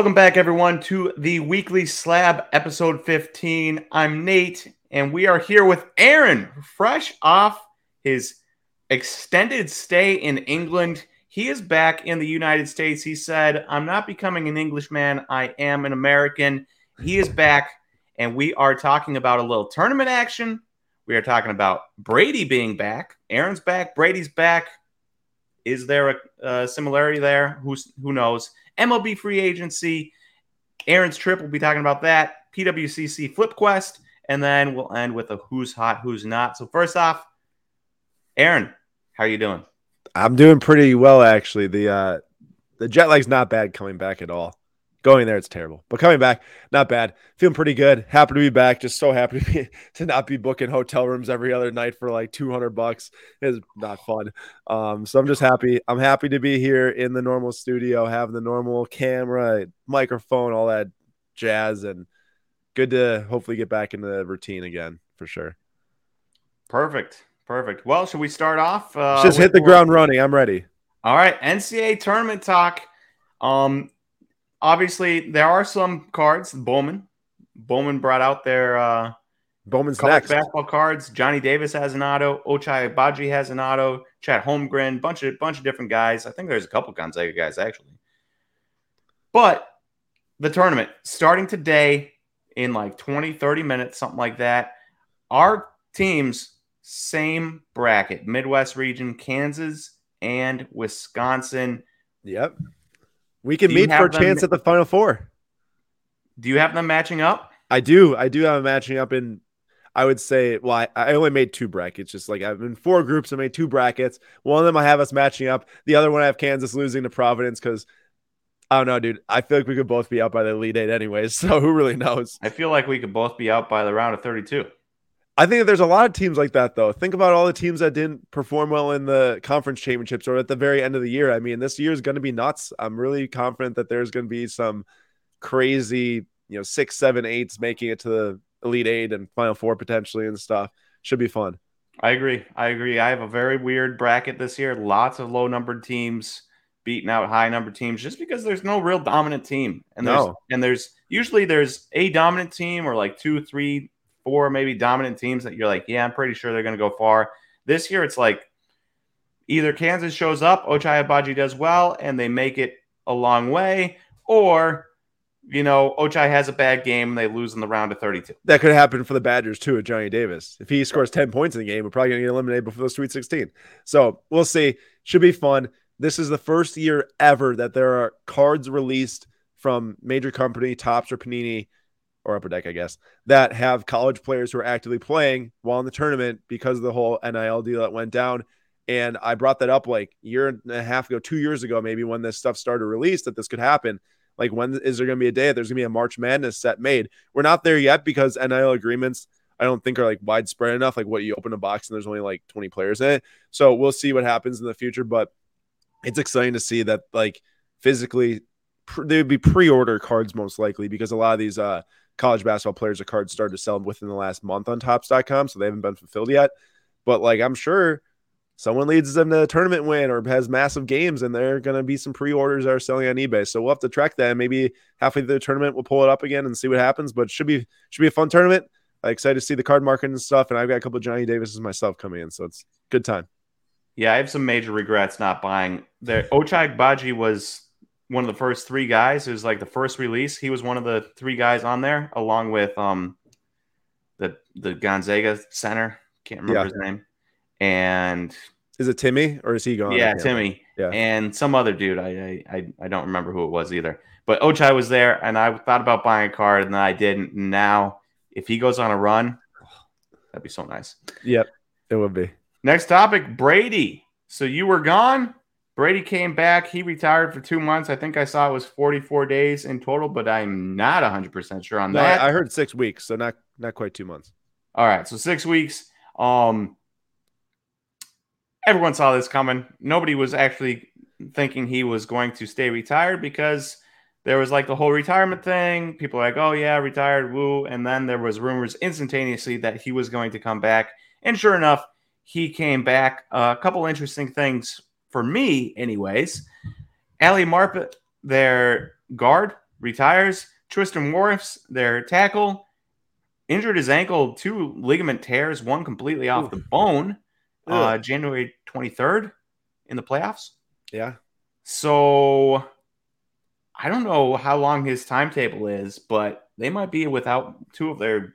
Welcome back, everyone, to the weekly slab episode 15. I'm Nate, and we are here with Aaron, fresh off his extended stay in England. He is back in the United States. He said, I'm not becoming an Englishman, I am an American. He is back, and we are talking about a little tournament action. We are talking about Brady being back. Aaron's back, Brady's back. Is there a, a similarity there? Who's, who knows? MLB free agency. Aaron's trip, we'll be talking about that. PWCC Flip Quest, and then we'll end with a who's hot, who's not. So first off, Aaron, how are you doing? I'm doing pretty well actually. The uh the jet lag's not bad coming back at all. Going there, it's terrible, but coming back, not bad. Feeling pretty good. Happy to be back. Just so happy to be to not be booking hotel rooms every other night for like 200 bucks. Is not fun. Um, so I'm just happy. I'm happy to be here in the normal studio, having the normal camera, microphone, all that jazz, and good to hopefully get back into the routine again for sure. Perfect. Perfect. Well, should we start off? Uh, just hit the ground running. I'm ready. All right, NCAA tournament talk. Um, obviously there are some cards. Bowman, Bowman brought out their uh, Bowman's next basketball cards. Johnny Davis has an auto. Ochai Agbaji has an auto. Chet Holmgren, bunch of bunch of different guys. I think there's a couple Gonzaga guys actually. But the tournament starting today in like 20, 30 minutes, something like that. Our teams, same bracket, Midwest region, Kansas and Wisconsin. Yep. We can meet for a chance at the final four. Do you have them matching up? I do. I do have them matching up in I would say, well, I, I, only made two brackets. Just like I've been four groups, I made two brackets. One of them I have us matching up. The other one I have Kansas losing to Providence because I don't know, dude. I feel like we could both be out by the Elite Eight anyways. So who really knows? I feel like we could both be out by the round of 32. I think that there's a lot of teams like that, though. Think about all the teams that didn't perform well in the conference championships or at the very end of the year. I mean, this year is going to be nuts. I'm really confident that there's going to be some crazy, you know, six, seven, eights making it to the Elite Eight and Final Four potentially and stuff. Should be fun. I agree. I agree. I have a very weird bracket this year. Lots of low numbered teams beating out high numbered teams just because there's no real dominant team. And there's no. and there's usually there's a dominant team or like two, three four maybe dominant teams that you're like, yeah, I'm pretty sure they're going to go far. This year, it's like either Kansas shows up, Ochai Agbaji does well, and they make it a long way, or you know, Ochai has a bad game and they lose in the round of 32. That could happen for the Badgers too at Johnny Davis. If he scores 10 points in the game, we're probably going to get eliminated before the Sweet 16. So we'll see. Should be fun. This is the first year ever that there are cards released from major company, Topps or Panini, or Upper Deck, I guess, that have college players who are actively playing while in the tournament because of the whole NIL deal that went down. And I brought that up like a year and a half ago, two years ago, maybe when this stuff started to release that this could happen. Like, when is there going to be a day that there's going to be a March Madness set made? We're not there yet because NIL agreements, I don't think, are like widespread enough. Like, what you open a box and there's only like 20 players in it. So we'll see what happens in the future. But it's exciting to see that, like, physically, pr- they would be pre order cards most likely because a lot of these, uh, college basketball players, a card started to sell within the last month on Topps.com, so they haven't been fulfilled yet. But like, I'm sure someone leads them to a tournament win or has massive games, and there are going to be some pre-orders that are selling on eBay. So we'll have to track that. Maybe halfway through the tournament, we'll pull it up again and see what happens. But should be should be a fun tournament. I'm excited to see the card market and stuff. And I've got a couple of Johnny Davises myself coming in, so it's good time. Yeah, I have some major regrets not buying. There, Ochai Agbaji was one of the first three guys. It was like the first release. He was one of the three guys on there, along with um the the Gonzaga center. Can't remember yeah. his name. And is it Timme or is he gone? Yeah, Timme. Yeah. And some other dude. I, I I don't remember who it was either. But Ochai was there, and I thought about buying a card, and I didn't. Now, if he goes on a run, that'd be so nice. Yep, it would be. Next topic, Brady. So you were gone. Brady came back. He retired for two months. I think I saw it was 44 days in total, but I'm not 100% sure on no, that. I heard six weeks, so not not quite two months. All right, so six weeks. Um, everyone saw this coming. Nobody was actually thinking he was going to stay retired because there was like the whole retirement thing. People like, oh yeah, retired, woo. And then there was rumors instantaneously that he was going to come back. And sure enough, he came back. Uh, a couple interesting things for me, anyways. Ali Marpet, their guard, retires. Tristan Wirfs, their tackle, injured his ankle, two ligament tears, one completely off Ooh. the bone, uh, January 23rd in the playoffs. Yeah. So I don't know how long his timetable is, but they might be without two of their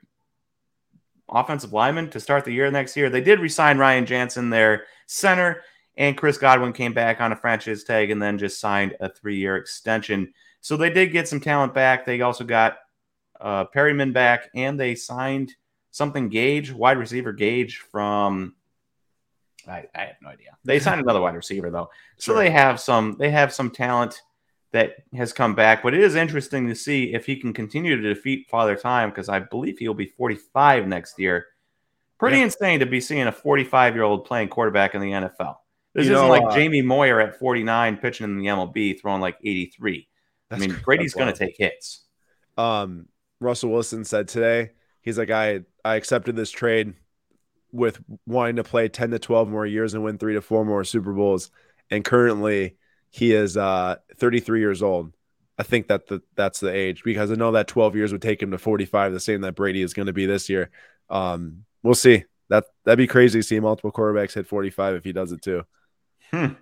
offensive linemen to start the year next year. They did resign Ryan Jensen, their center, and Chris Godwin came back on a franchise tag and then just signed a three year extension. So they did get some talent back. They also got uh, Perryman back, and they signed something Gage, wide receiver Gage from. I, I have no idea. They signed another wide receiver though, so Sure. they have some. They have some talent that has come back. But it is interesting to see if he can continue to defeat Father Time because I believe he'll be 45 next year. Pretty Yeah. insane to be seeing a 45 year old playing quarterback in the NFL. This You isn't know, like uh, Jamie Moyer at 49 pitching in the MLB throwing like 83. I mean, Brady's going to take hits. um Russell Wilson said today, he's like, I I accepted this trade with wanting to play 10 to 12 more years and win three to four more Super Bowls. And currently he is uh 33 years old. I think that the, that's the age because I know that 12 years would take him to 45, the same that Brady is going to be this year. Um, we'll see. That that'd be crazy to see multiple quarterbacks hit 45 if he does it too. Hmm.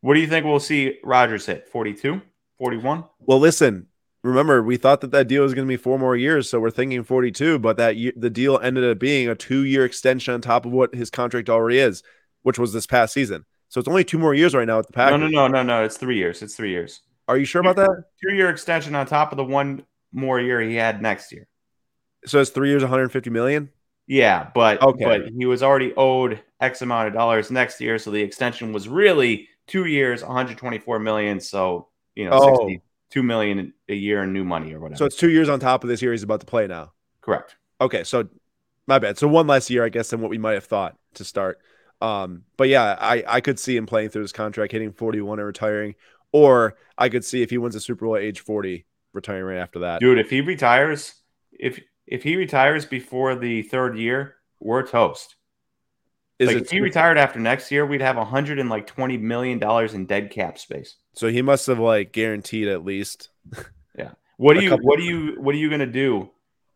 What do you think we'll see Rodgers hit? 42? 41? Well, listen, remember we thought that that deal was going to be four more years, so we're thinking 42, but that year, the deal ended up being a two-year extension on top of what his contract already is, which was this past season. So it's only two more years right now with the No, no, no, no, no. It's three years. It's three years. Are you sure about that? Two year extension on top of the one more year he had next year. So it's three years, 150 million. Yeah, but Okay. but he was already owed X amount of dollars next year, so the extension was really two years, 124 million. So you know, Oh. 62 million a year in new money or whatever. So it's two years on top of this year he's about to play now. correct. Okay, so my bad. So one less year, I guess, than what we might have thought to start. Um, but yeah, I I could see him playing through his contract, hitting 41 and retiring, or I could see if he wins a Super Bowl at age 40, retiring right after that. Dude, if he retires, if if he retires before the third year, we're toast. Is like it if he retired after next year, we'd have 120 million dollars in dead cap space. so he must have like guaranteed at least. Yeah. What A do you what do you what are you gonna do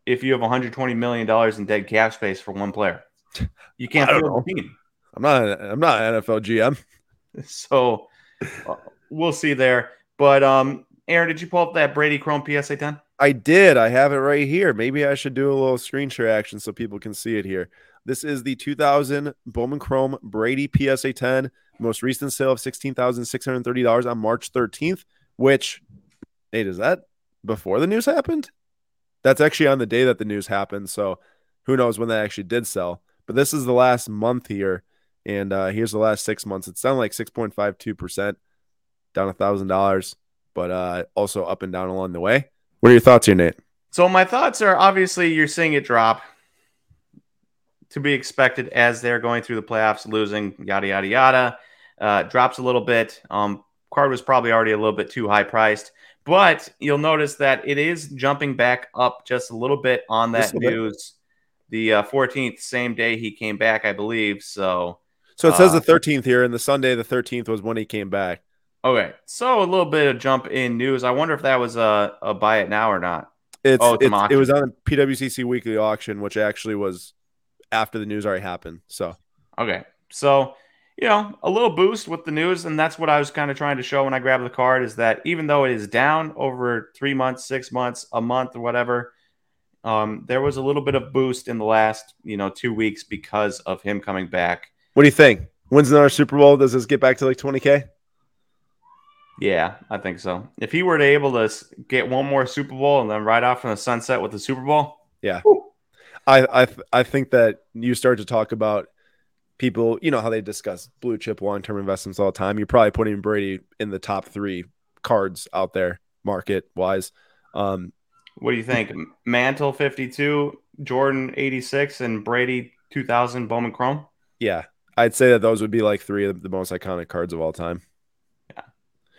if you have 120 million dollars in dead cap space for one player? You can't field the team. I'm not I'm not NFL GM. So uh, we'll see there. But um, Aaron, did you pull up that Brady Chrome PSA 10? I did. I have it right here. Maybe I should do a little screen share action so people can see it here. This is the 2000 Bowman Chrome Brady PSA 10, most recent sale of $16,630 on March 13th, which, hey, is that before the news happened? That's actually on the day that the news happened. So who knows when that actually did sell. But this is the last month here. And uh, here's the last six months. It's down like 6.52%, down a $1,000, but uh, also up and down along the way. What are your thoughts here, Nate? So my thoughts are obviously you're seeing it drop to be expected as they're going through the playoffs, losing yada yada yada. Uh, drops a little bit. Um, card was probably already a little bit too high priced, but you'll notice that it is jumping back up just a little bit on that little bit. news. The uh, 14th, same day he came back, I believe. So So it says Uh, the 13th here, and the Sunday the 13th was when he came back. Okay, so a little bit of jump in news. I wonder if that was a, a buy it now or not. It's, Oh, it's it's- it was on PWCC weekly auction, which actually was after the news already happened. So Okay. So, you know, a little boost with the news, and that's what I was kind of trying to show when I grabbed the card is that even though it is down over three months, six months, a month, or whatever, um, there was a little bit of boost in the last, you know, two weeks because of him coming back. what do you think? Wins another Super Bowl? Does this get back to like 20k? Yeah, I think so. If he were to able to get one more Super Bowl and then ride off from the sunset with the Super Bowl, Yeah. I I I think that you start to talk about people, you know how they discuss blue chip long term investments all the time. You're probably putting Brady in the top three cards out there, market wise. Um, what do you think? Mantle 52, Jordan 86, and Brady 2000 Bowman Chrome? yeah, I'd say that those would be like three of the most iconic cards of all time.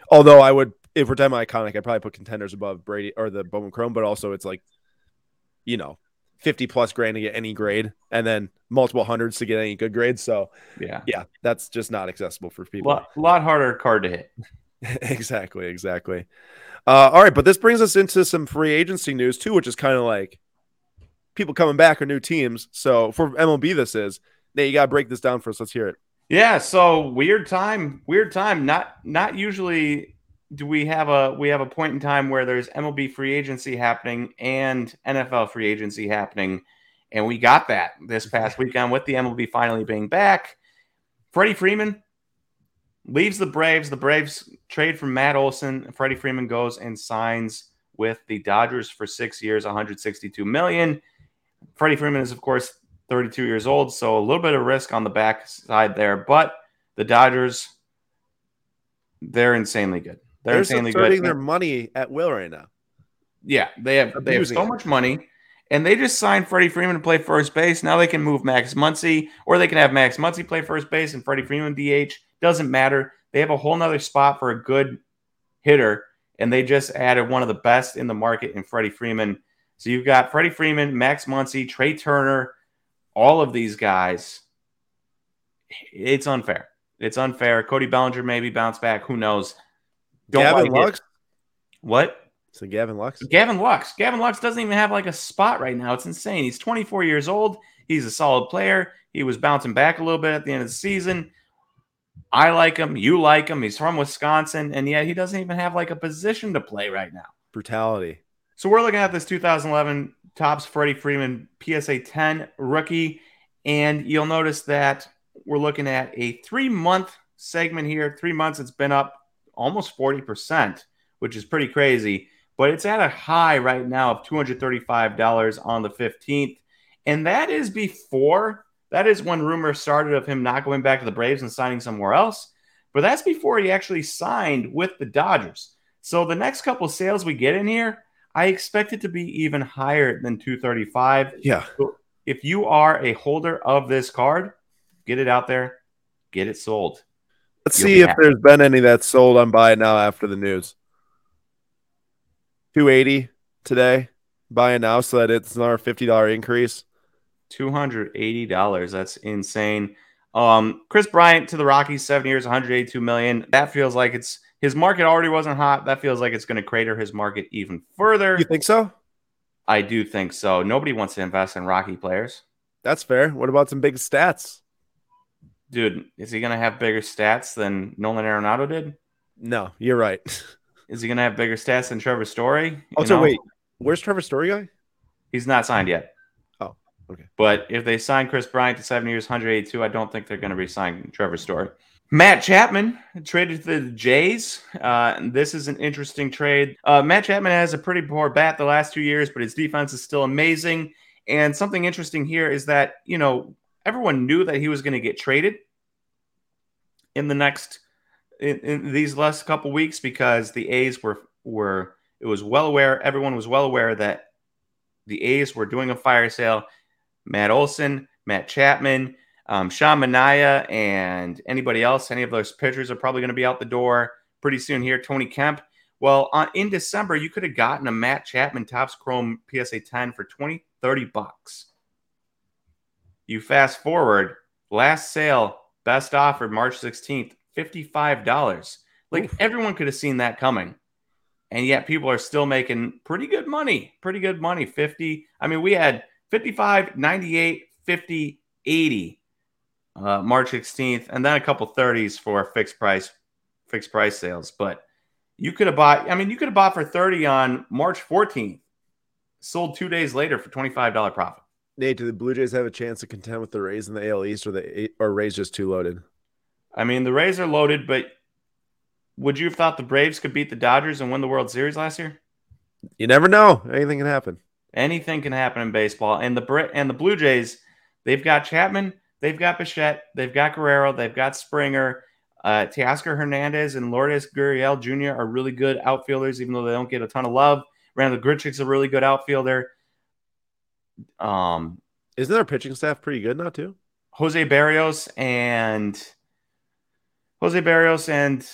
Although I would, if we're talking iconic, I'd probably put contenders above Brady or the Bowman Chrome, but also it's like, you know, 50 plus grand to get any grade and then multiple hundreds to get any good grades. So Yeah. yeah, that's just not accessible for people. lot, lot harder card to hit. exactly, exactly. Uh, all right, but this brings us into some free agency news too, which is kind of like people coming back or new teams. So for MLB, this is Nate. You got to break this down for us. Let's hear it. Yeah. So weird time. Weird time. Not not usually do we have a we have a point in time where there's MLB free agency happening and NFL free agency happening, and we got that this past weekend with the MLB finally being back. Freddie Freeman leaves the Braves. The Braves trade for Matt Olson. Freddie Freeman goes and signs with the Dodgers for six years, 162 million. Freddie Freeman is, of course, 32 years old, so a little bit of risk on the back side there. But the Dodgers, they're insanely good. They're, insanely good. They're insanely good. their money at will right now. Yeah, they have they have so it. much money, and they just signed Freddie Freeman to play first base. Now they can move Max Muncy, or they can have Max Muncy play first base and Freddie Freeman DH. Doesn't matter. They have a whole nother spot for a good hitter, and they just added one of the best in the market in Freddie Freeman. So you've got Freddie Freeman, Max Muncy, Trea Turner, all of these guys. It's unfair. It's unfair. Cody Bellinger maybe bounce back. Who knows? Don't Gavin like it. Lux. What? So Gavin Lux. Gavin Lux. Gavin Lux doesn't even have like a spot right now. It's insane. He's 24 years old. He's a solid player. He was bouncing back a little bit at the end of the season. I like him. You like him. He's from Wisconsin, and yet he doesn't even have like a position to play right now. Brutality. So we're looking at this 2011 Topps Freddie Freeman PSA 10 rookie, and you'll notice that we're looking at a three month segment here. Three months, it's been up almost 40%, which is pretty crazy. But it's at a high right now of $235 on the 15th. And that is before, that is when rumors started of him not going back to the Braves and signing somewhere else. But that's before he actually signed with the Dodgers. So the next couple sales we get in here, I expect it to be even higher than 235. Yeah. If you are a holder of this card, get it out there, get it sold. Let's You'll see be if happy. there's been any that's sold. I'm buying now after the news. 280 today. Buying now so that it's another $50 increase. $280. That's insane. Um, Kris Bryant to the Rockies, seven years, 182 million. That feels like it's his market already wasn't hot. That feels like it's going to crater his market even further. You think so? I do think so. Nobody wants to invest in Rocky players. That's fair. What about some big stats? Dude, is he going to have bigger stats than Nolan Arenado did? No, you're right. Is he going to have bigger stats than Trevor Story? You Oh, so know? wait, where's Trevor Story guy? He's not signed yet. Oh, okay. But if they sign Kris Bryant to seven years, 182, I don't think they're going to be signing Trevor Story. Matt Chapman traded to the Jays. Uh, this is an interesting trade. Uh, Matt Chapman has a pretty poor bat the last two years, but his defense is still amazing. And something interesting here is that, you know, everyone knew that he was going to get traded in the next in, in these last couple weeks because the A's were were it was well aware everyone was well aware that the A's were doing a fire sale. Matt Olson, Matt Chapman, um, Sean Manaea, and anybody else, any of those pitchers are probably going to be out the door pretty soon here. Tony Kemp. Well, on, in December, you could have gotten a Matt Chapman Topps Chrome PSA 10 for 20, 30 bucks. You fast forward, last sale, best offer, March 16th, $55. Like Oof. everyone could have seen that coming. And yet people are still making pretty good money. Pretty good money. 50. I mean, we had 55, 98, 50, 80 uh, March 16th, and then a couple 30s for fixed price, fixed price sales. But you could have bought, I mean, you could have bought for 30 on March 14th, sold two days later for $25 profit. Nate, do the Blue Jays have a chance to contend with the Rays in the AL East, or the or Rays just too loaded? I mean, the Rays are loaded, but would you have thought the Braves could beat the Dodgers and win the World Series last year? You never know. Anything can happen. Anything can happen in baseball. And the Brit and the Blue Jays, they've got Chapman, they've got Bichette, they've got Guerrero, they've got Springer. Uh, Teoscar Hernandez and Lourdes Gurriel Jr. are really good outfielders, even though they don't get a ton of love. Randall Grichuk's a really good outfielder. Um, Isn't their pitching staff pretty good now too? Jose Berrios and Jose Berrios and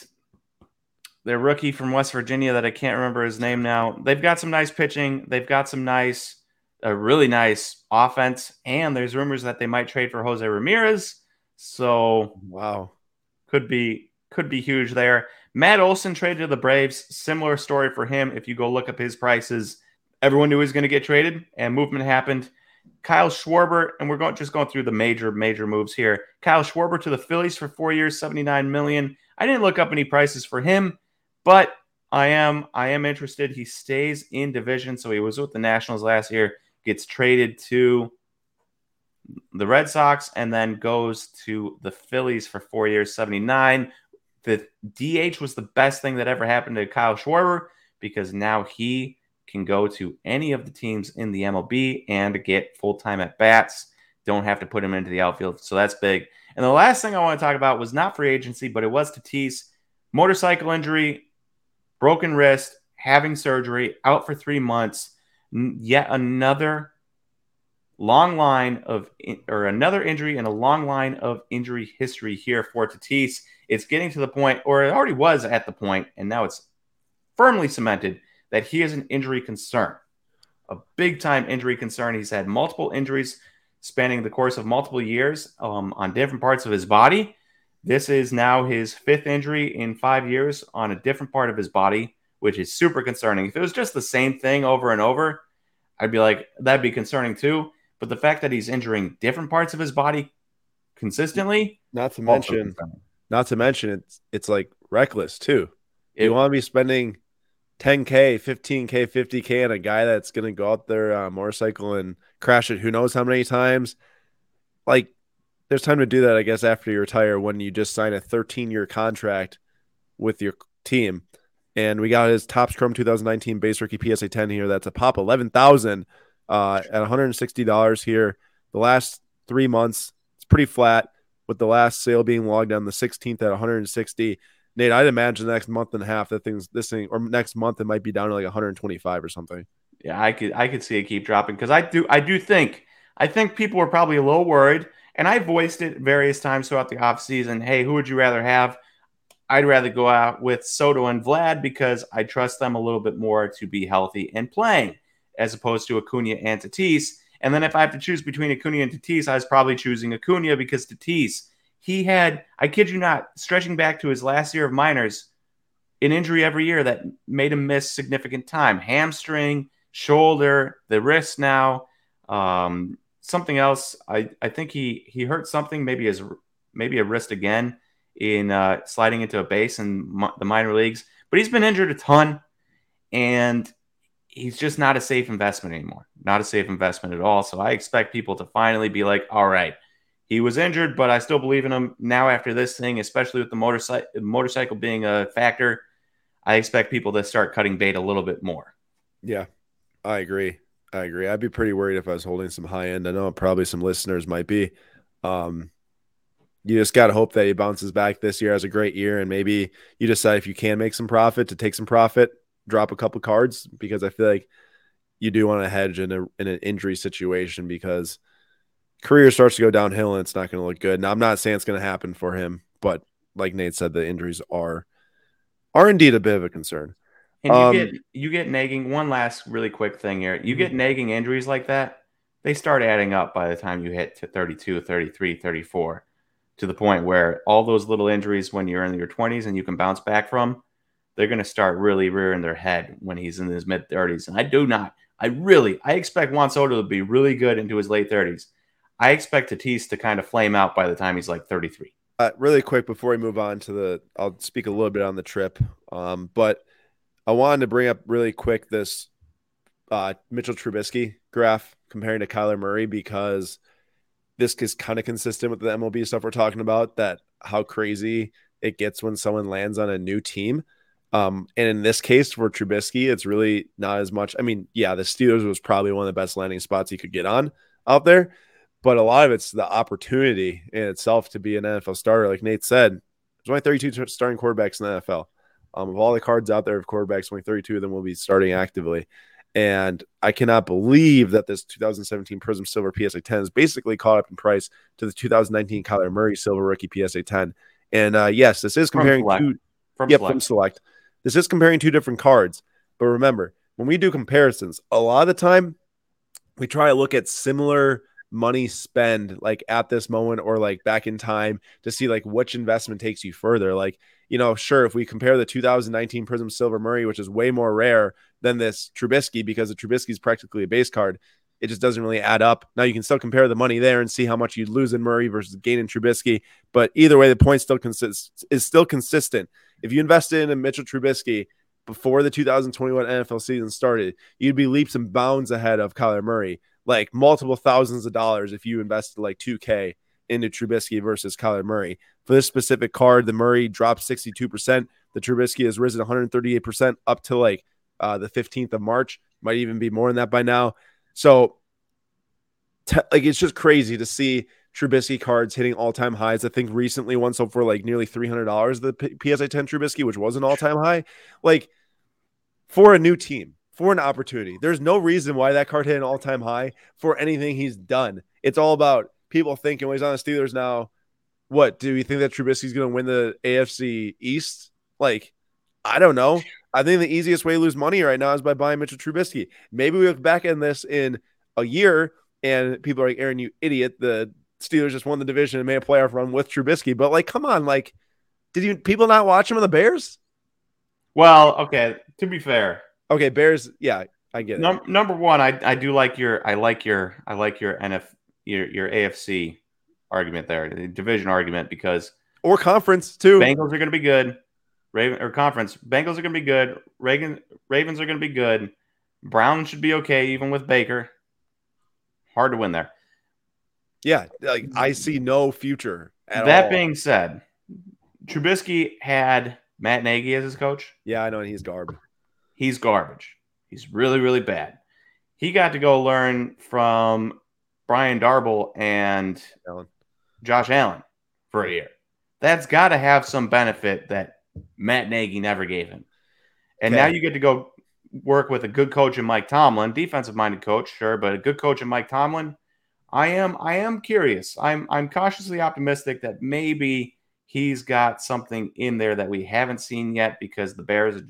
their rookie from West Virginia that I can't remember his name now. They've got some nice pitching. They've got some nice, a really nice offense. And there's rumors that they might trade for Jose Ramirez. So Wow. could be could be huge there. Matt Olson traded to the Braves. Similar story for him. If you go look up his prices, everyone knew he was going to get traded, and movement happened. Kyle Schwarber, and we're going just going through the major major moves here. Kyle Schwarber to the Phillies for four years, seventy nine million. I didn't look up any prices for him, but I am I am interested. He stays in division, so he was with the Nationals last year. Gets traded to the Red Sox and then goes to the Phillies for four years, seventy nine. The DH was the best thing that ever happened to Kyle Schwarber because now he can go to any of the teams in the MLB and get full time at bats. Don't have to put him into the outfield. So that's big. And the last thing I want to talk about was not free agency, but it was Tatis. Motorcycle injury, broken wrist, having surgery, out for three months. Yet another long line of, or another injury and a long line of injury history here for Tatis. It's getting to the point, or it already was at the point, and now it's firmly cemented that he is an injury concern, a big time injury concern. He's had multiple injuries spanning the course of multiple years um, on different parts of his body. This is now his fifth injury in five years on a different part of his body, which is super concerning. If it was just the same thing over and over, I'd be like, that'd be concerning too. But the fact that he's injuring different parts of his body consistently, not to mention, not to mention, it's it's like reckless too. It, you want to be spending 10k, 15k, 50k on a guy that's going to go out there on a motorcycle and crash it who knows how many times. Like there's time to do that I guess after you retire when you just sign a 13 year contract with your team. And we got his Topps Chrome 2019 base rookie PSA 10 here. That's a pop 11,000 uh, at $160 here. The last three months, it's pretty flat with the last sale being logged on the 16th at 160. Nate, I'd imagine the next month and a half that things this thing or next month it might be down to like 125 or something. Yeah, I could I could see it keep dropping because I do I do think I think people were probably a little worried, and I voiced it various times throughout the offseason. Hey, who would you rather have? I'd rather go out with Soto and Vlad because I trust them a little bit more to be healthy and playing, as opposed to Acuna and Tatis. And then if I have to choose between Acuna and Tatis, I was probably choosing Acuna because Tatis he had, I kid you not, stretching back to his last year of minors, an injury every year that made him miss significant time. Hamstring, shoulder, the wrist now, um, something else. I, I think he he hurt something, maybe his maybe a wrist again in uh, sliding into a base in the minor leagues. But he's been injured a ton, and he's just not a safe investment anymore. Not a safe investment at all. So I expect people to finally be like, all right, he was injured, but I still believe in him now after this thing, especially with the motorcycle motorcycle being a factor. I expect people to start cutting bait a little bit more. Yeah, I agree. I agree. I'd be pretty worried if I was holding some high end. I know probably some listeners might be. Um, you just got to hope that he bounces back this year, has a great year, and maybe you decide if you can make some profit to take some profit, drop a couple cards because I feel like you do want to hedge in a in an injury situation because – career starts to go downhill and it's not going to look good. Now, I'm not saying it's going to happen for him, but like Nate said, the injuries are are indeed a bit of a concern. And you um, get you get nagging. One last really quick thing here: you get mm-hmm. nagging injuries like that, they start adding up by the time you hit to 32, 33, 34, to the point where all those little injuries when you're in your 20s and you can bounce back from, they're going to start really rearing their head when he's in his mid 30s. And I do not, I really, I expect Juan Soto to be really good into his late 30s. I expect Tatis to kind of flame out by the time he's like 33. Uh, really quick before we move on to the, I'll speak a little bit on the trip. Um, but I wanted to bring up really quick this uh, Mitchell Trubisky graph comparing to Kyler Murray because this is kind of consistent with the MLB stuff we're talking about. That how crazy it gets when someone lands on a new team. Um, and in this case for Trubisky, it's really not as much. I mean, yeah, the Steelers was probably one of the best landing spots he could get on out there, but a lot of it's the opportunity in itself to be an NFL starter. Like Nate said, there's only 32 starting quarterbacks in the NFL. Um, of all the cards out there of quarterbacks, only 32 of them will be starting actively. And I cannot believe that this 2017 Prizm Silver PSA 10 is basically caught up in price to the 2019 Kyler Murray Silver Rookie PSA 10. And uh, yes, this is comparing from two. From select. from select. This is comparing two different cards. But remember, when we do comparisons, a lot of the time we try to look at similar money spend like at this moment or like back in time to see like which investment takes you further. Like, you know, sure, if we compare the 2019 Prizm Silver Murray, which is way more rare than this Trubisky because the Trubisky is practically a base card, it just doesn't really add up. Now you can still compare the money there and see how much you'd lose in Murray versus gain in Trubisky, but either way, the point still consists is still consistent. If you invested in a Mitchell Trubisky before the 2021 NFL season started, you'd be leaps and bounds ahead of Kyler Murray like multiple thousands of dollars if you invested like 2K into Trubisky versus Kyler Murray. For this specific card, the Murray dropped 62%. The Trubisky has risen 138% up to like uh, the 15th of March. Might even be more than that by now. So, t- like, it's just crazy to see Trubisky cards hitting all time highs. I think recently one sold for like nearly $300, the P- PSA 10 Trubisky, which was an all time high. Like, for a new team, for an opportunity. There's no reason why that card hit an all time high for anything he's done. It's all about people thinking, well, he's on the Steelers now. What do you think that Trubisky's going to win the AFC East? Like, I don't know. I think the easiest way to lose money right now is by buying Mitchell Trubisky. Maybe we look back in this in a year and people are like, Aaron, you idiot. The Steelers just won the division and made a playoff run with Trubisky. But like, come on, like, did you people not watch him on the Bears? Well, okay. To be fair, Okay, Bears. Yeah, I get it. Num- number one, I, I do like your I like your I like your NF your your AFC argument there, the division argument because or conference too. Bengals are going to be good. Raven or conference Bengals are going to be good. Reagan Ravens are going to be good. Brown should be okay even with Baker. Hard to win there. Yeah, like I see no future. that all. being said, Trubisky had Matt Nagy as his coach. Yeah, I know, and he's garbage. he's garbage. He's really, really bad. He got to go learn from Brian Daboll and Allen. Josh Allen for a year. That's got to have some benefit that Matt Nagy never gave him. And okay. now you get to go work with a good coach in Mike Tomlin, defensive minded coach, sure, but a good coach in Mike Tomlin. I am I am curious. I'm I'm cautiously optimistic that maybe he's got something in there that we haven't seen yet because the Bears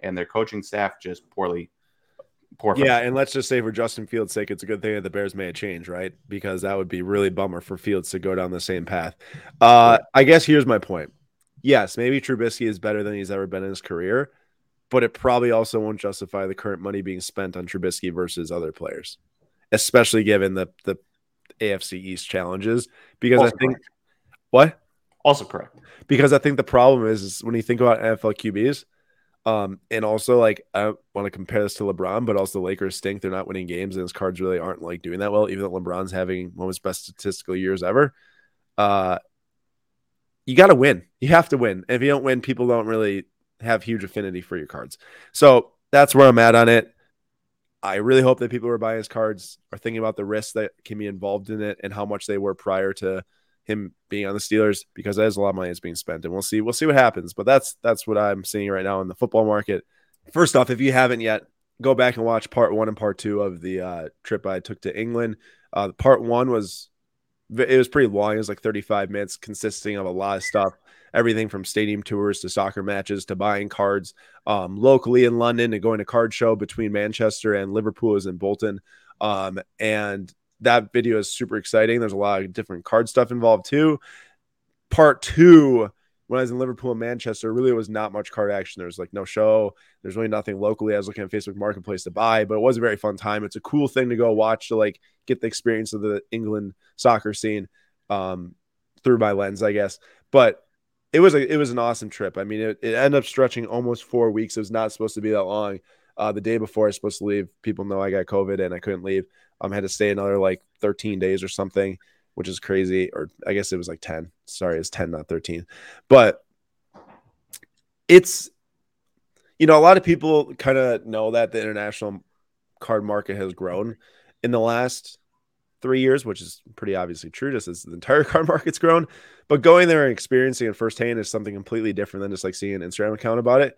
and their coaching staff just poorly. Poor yeah, and let's just say for Justin Fields' sake, it's a good thing that the Bears made a change, right? Because that would be really bummer for Fields to go down the same path. Uh, I guess here's my point. Yes, maybe Trubisky is better than he's ever been in his career, but it probably also won't justify the current money being spent on Trubisky versus other players, especially given the the AFC East challenges. Because also I think correct. what also correct because I think the problem is, is when you think about NFL QBs um, and also like I want to compare this to LeBron, but also the Lakers stink. They're not winning games, and his cards really aren't like doing that well, even though LeBron's having one of his best statistical years ever. Uh, you got to win. You have to win. If you don't win, people don't really have huge affinity for your cards. So that's where I'm at on it. I really hope that people who are buying his cards are thinking about the risks that can be involved in it and how much they were prior to him being on the Steelers because there's a lot of money that's being spent, and we'll see we'll see what happens. But that's that's what I'm seeing right now in the football market. First off, if you haven't yet, go back and watch part one and part two of the uh, trip I took to England. Uh, part one was it was pretty long. It was like 35 minutes, consisting of a lot of stuff, everything from stadium tours to soccer matches to buying cards um, locally in London and going to card show between Manchester and Liverpool is in Bolton. Um, and that video is super exciting. There's a lot of different card stuff involved too. Part two, when I was in Liverpool and Manchester, really it was not much card action. There was like no show. There's really nothing locally. I was looking at Facebook Marketplace to buy, but it was a very fun time. It's a cool thing to go watch to like get the experience of the England soccer scene um, through my lens, I guess. But it was a it was an awesome trip. I mean, it, it ended up stretching almost four weeks. It was not supposed to be that long. Uh, the day before I was supposed to leave, people know I got COVID and I couldn't leave. Um, had to stay another like 13 days or something, which is crazy. Or I guess it was like 10. Sorry, it's 10, not 13. But it's, you know, a lot of people kind of know that the international card market has grown in the last three years, which is pretty obviously true, just as the entire card market's grown. But going there and experiencing it firsthand is something completely different than just like seeing an Instagram account about it.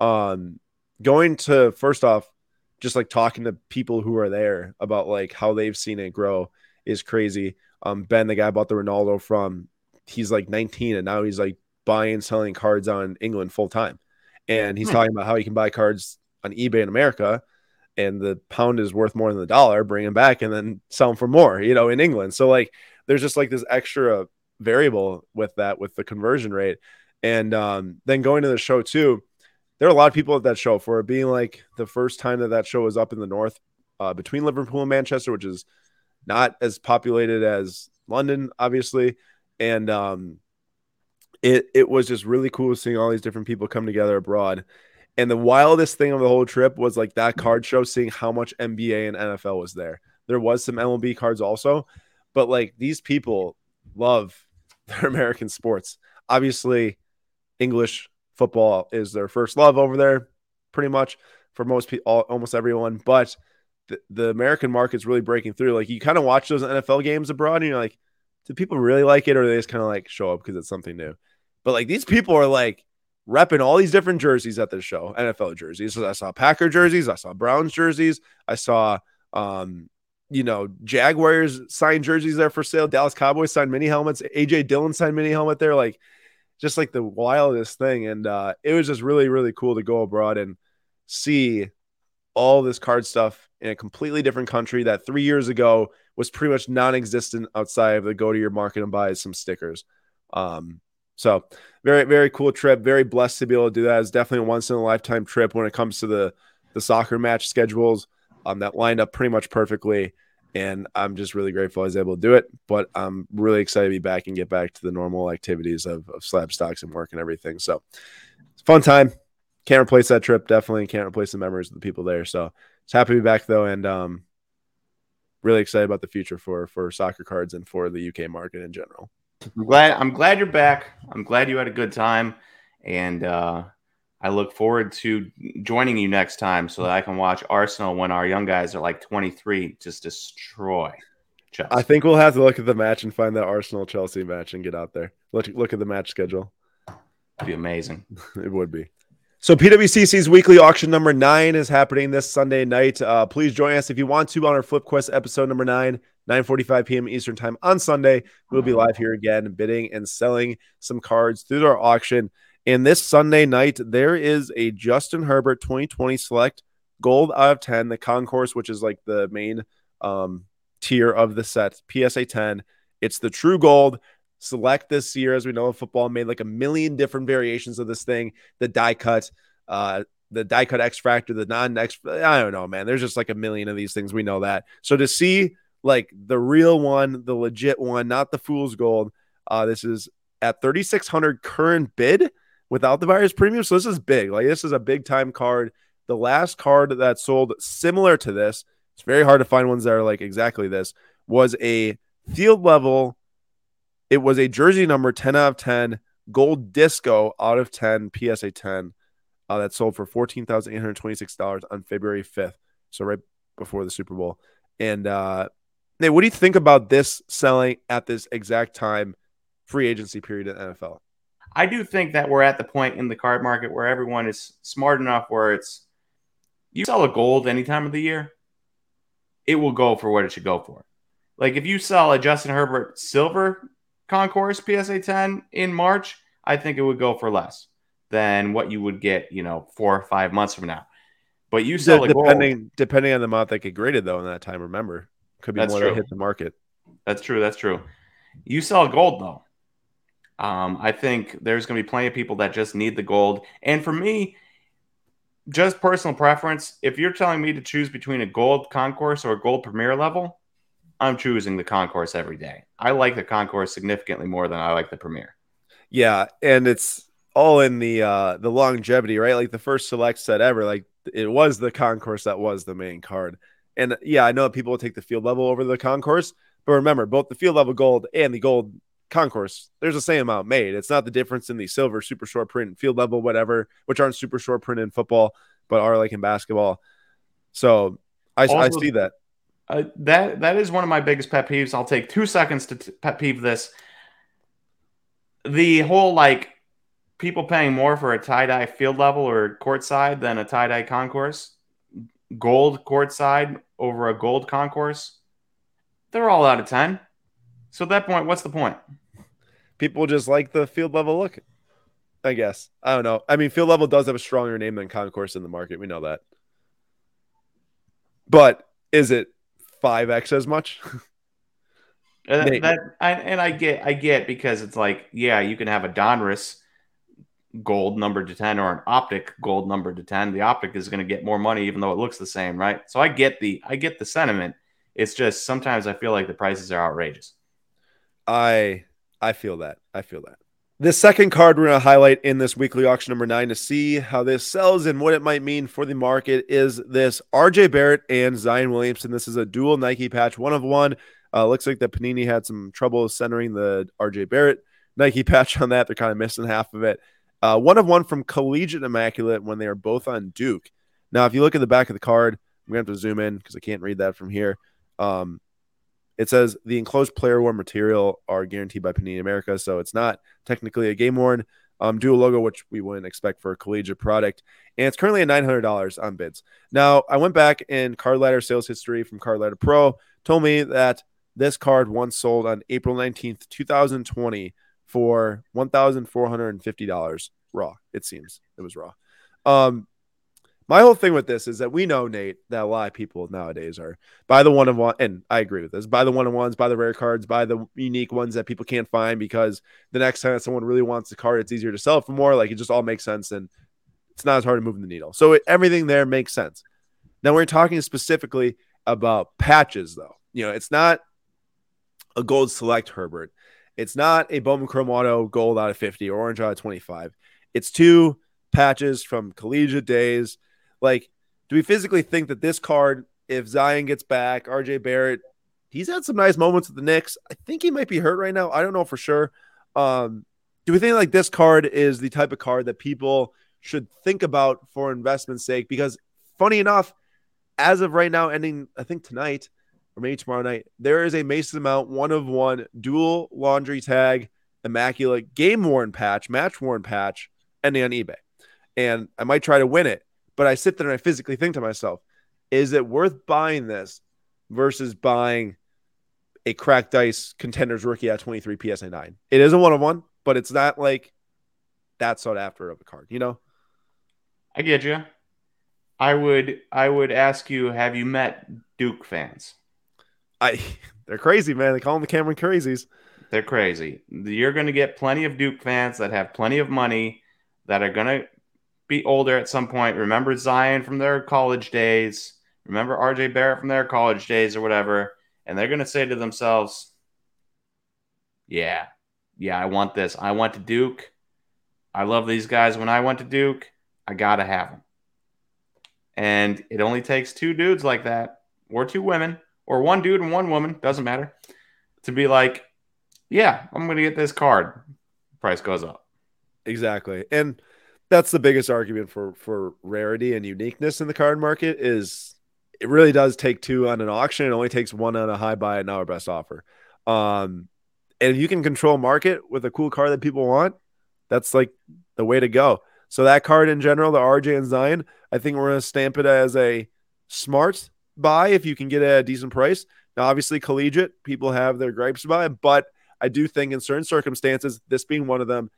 Um, going to first off just like talking to people who are there about like how they've seen it grow is crazy. Um, Ben, the guy bought the Ronaldo from, he's like 19 and now he's like buying selling cards on England full time. And he's talking about how he can buy cards on eBay in America and the pound is worth more than the dollar, bring them back and then sell them for more, you know, in England. So like there's just like this extra variable with that with the conversion rate. And um, then going to the show too, there are a lot of people at that show for it being like the first time that that show was up in the north uh, between Liverpool and Manchester, which is not as populated as London, obviously. And um, it it was just really cool seeing all these different people come together abroad. And the wildest thing of the whole trip was like that card show, seeing how much NBA and NFL was there. There was some MLB cards also, but like these people love their American sports. Obviously, English football is their first love over there, pretty much for most people, almost everyone. But the, American market's really breaking through. Like you kind of watch those NFL games abroad, and you're like, do people really like it, or they just kind of like show up because it's something new? But like these people are like repping all these different jerseys at this show, NFL jerseys. So I saw Packer jerseys, I saw Browns jerseys, I saw um, you know, Jaguars signed jerseys there for sale. Dallas Cowboys signed mini helmets. AJ Dillon signed mini helmet there. Like just like the wildest thing. And uh, it was just really, really cool to go abroad and see all this card stuff in a completely different country that three years ago was pretty much non-existent outside of the go to your market and buy some stickers. Um, so very, very cool trip. Very blessed to be able to do that. It's definitely a once in a lifetime trip when it comes to the the soccer match schedules. Um, that lined up pretty much perfectly. And I'm just really grateful I was able to do it. But I'm really excited to be back and get back to the normal activities of, of slab stocks and work and everything. So it's fun time. Can't replace that trip. Definitely can't replace the memories of the people there. So it's happy to be back though. And um, really excited about the future for for soccer cards and for the UK market in general. I'm glad I'm glad you're back. I'm glad you had a good time. And uh I look forward to joining you next time so that I can watch Arsenal when our young guys are like 23 just destroy. Chelsea. I think we'll have to look at the match and find that Arsenal Chelsea match and get out there. Look look at the match schedule. It'd be amazing. it would be. So PWCC's weekly auction number nine is happening this Sunday night. Uh, please join us if you want to on our Flip Quest episode number nine, 9:45 p.m. Eastern time on Sunday. We'll be live here again, bidding and selling some cards through our auction. And this Sunday night, there is a Justin Herbert 2020 select gold out of 10, the concourse, which is like the main um, tier of the set, PSA 10. It's the true gold select this year, as we know, football made like a million different variations of this thing. The die cut, uh, the die cut X Factor, the non X. I don't know, man. There's just like a million of these things. We know that. So to see like the real one, the legit one, not the fool's gold. Uh, this is at 3600 current bid without the buyer's premium. So this is big. Like this is a big time card. The last card that sold similar to this, it's very hard to find ones that are like exactly this, was a field level. It was a jersey number 10 out of 10, gold disco out of 10, PSA 10, uh, that sold for $14,826 on February 5th. So right before the Super Bowl. And uh, Nate, what do you think about this selling at this exact time, free agency period in NFL? I do think that we're at the point in the card market where everyone is smart enough where it's you sell a gold any time of the year, it will go for what it should go for. Like if you sell a Justin Herbert silver concourse PSA 10 in March, I think it would go for less than what you would get, you know, four or five months from now. But you sell depending gold, depending on the amount that get graded though in that time. Remember, could be more true. that hit the market. That's true. That's true. You sell gold though. Um, I think there's going to be plenty of people that just need the gold. And for me, just personal preference, if you're telling me to choose between a gold concourse or a gold premier level, I'm choosing the concourse every day. I like the concourse significantly more than I like the premiere. Yeah, and it's all in the uh the longevity, right? Like the first select set ever, like it was the concourse that was the main card. And yeah, I know people will take the field level over the concourse, but remember, both the field level gold and the gold concourse, there's the same amount made. It's not the difference in the silver, super short print, field level, whatever, which aren't super short print in football, but are like in basketball. So I, also, I see that. Uh, that that is one of my biggest pet peeves. I'll take two seconds to t- pet peeve this. The whole like people paying more for a tie dye field level or court side than a tie dye concourse, gold court side over a gold concourse. They're all out of ten. So at that point, what's the point? people just like the field level look. I guess. I don't know. I mean, field level does have a stronger name than concourse in the market. We know that. but is it 5x as much? Uh, that I, and I get I get because it's like yeah you can have a Donruss gold number to 10 or an optic gold number to 10 the optic is going to get more money even though it looks the same right? So i get the i get the sentiment. It's just sometimes i feel like the prices are outrageous. I i feel that. I feel that the second card we're going to highlight in this weekly auction number nine to see how this sells and what it might mean for the market is this rj barrett and zion williamson this is a dual nike patch one of one uh, looks like the panini had some trouble centering the rj barrett nike patch on that they're kind of missing half of it uh, one of one from Collegiate Immaculate when they are both on Duke. Now, if you look at the back of the card, we have to zoom in because I can't read that from here. Um, it says the enclosed player worn material are guaranteed by Panini America, so it's not technically a game worn um, dual logo, which we wouldn't expect for a collegiate product. And it's currently at $900 on bids. Now, I went back in Card Ladder sales history from Card Ladder Pro, told me that this card once sold on April 19th, 2020 for $1,450 raw. It seems it was raw. Um, my whole thing with this is that we know, Nate, that a lot of people nowadays are buy the one of one, and I agree with this buy the one of ones, buy the rare cards, buy the unique ones that people can't find because the next time someone really wants the card, it's easier to sell for more. Like it just all makes sense and it's not as hard to move the needle. So it, everything there makes sense. Now we're talking specifically about patches, though. You know, it's not a gold select Herbert. It's not a Bowman Chrome Auto gold out of 50 or orange out of 25. It's two patches from collegiate days. Like, do we physically think that this card, if Zion gets back, RJ Barrett, he's had some nice moments with the Knicks. I think he might be hurt right now. I don't know for sure. Um, do we think like this card is the type of card that people should think about for investment sake? Because funny enough, as of right now, ending I think tonight, or maybe tomorrow night, there is a Mason Mount one of one dual laundry tag, immaculate game worn patch, match worn patch, ending on eBay. And I might try to win it, but I sit there and I physically think to myself, is it worth buying this versus buying a cracked ice contenders rookie at 23 PSA 9? It is a one of one, but it's not like that sought after of a card, you know? I get you. I would I would ask you, have you met Duke fans? I they're crazy, man. They call them the Cameron Crazies. They're crazy. You're going to get plenty of Duke fans that have plenty of money that are going to be older at some point. Remember Zion from their college days. Remember RJ Barrett from their college days or whatever. And they're going to say to themselves, yeah, yeah, I want this. I went to Duke. I love these guys. When I went to Duke, I got to have them. And it only takes two dudes like that, or two women, or one dude and one woman, doesn't matter, to be like, yeah, I'm going to get this card. Price goes up. Exactly. And that's the biggest argument for for rarity and uniqueness in the card market is it really does take two on an auction. It only takes one on a high buy and our best offer. Um, and if you can control market with a cool card that people want, that's like the way to go. So that card in general, the RJ and Zion, I think we're going to stamp it as a smart buy if you can get a decent price. Now, obviously, collegiate people have their gripes about it, but I do think in certain circumstances, this being one of them,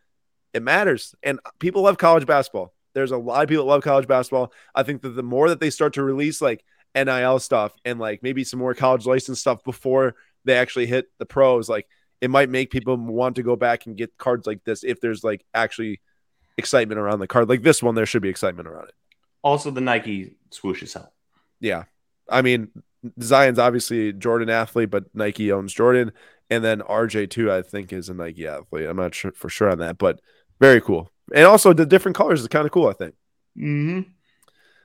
it matters. And people love college basketball. There's a lot of people that love college basketball. I think that the more that they start to release like NIL stuff and like maybe some more college license stuff before they actually hit the pros, like it might make people want to go back and get cards like this if there's like actually excitement around the card. Like this one, there should be excitement around it. Also, the Nike swooshes help. Yeah. I mean, Zion's obviously Jordan athlete, but Nike owns Jordan. And then RJ too, I think, is a Nike athlete. I'm not sure for sure on that, but very cool. And also the different colors is kind of cool, I think. Mm-hmm.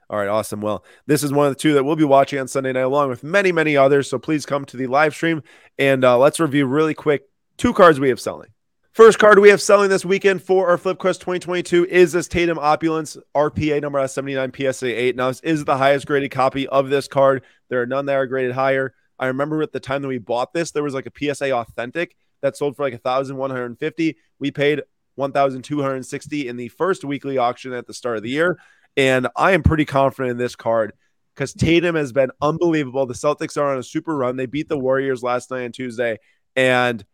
All right, awesome. Well, this is one of the two that we'll be watching on Sunday night, along with many, many others. So please come to the live stream and uh, let's review really quick two cards we have selling. First card we have selling this weekend for our Flip Quest 2022 is this Tatum Opulence RPA number 79 PSA 8. Now, this is the highest graded copy of this card. There are none that are graded higher. I remember at the time that we bought this, there was like a PSA authentic that sold for like 1150 We paid 1260 in the first weekly auction at the start of the year. And I am pretty confident in this card because Tatum has been unbelievable. The Celtics are on a super run. They beat the Warriors last night on Tuesday. And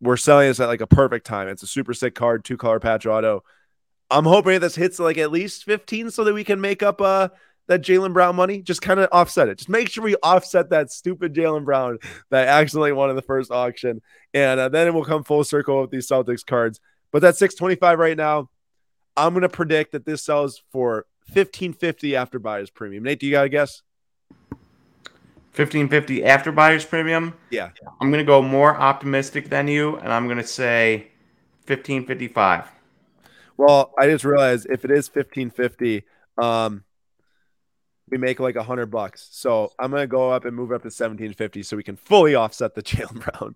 we're selling this at like a perfect time. It's a super sick card, two color patch auto. I'm hoping this hits like at least 15 so that we can make up uh that Jaylen Brown money, just kind of offset it. Just make sure we offset that stupid Jaylen Brown that accidentally won in the first auction. And uh, then it will come full circle with these Celtics cards. But that's 625 right now. I'm going to predict that this sells for 1550 after buyer's premium. Nate, do you got a guess? 1550 after buyer's premium? Yeah. I'm going to go more optimistic than you, and I'm going to say 1555. Well, I just realized if it is 1550, um, we make like a hundred bucks. So I'm gonna go up and move up to 1750 so we can fully offset the Jaylen Brown.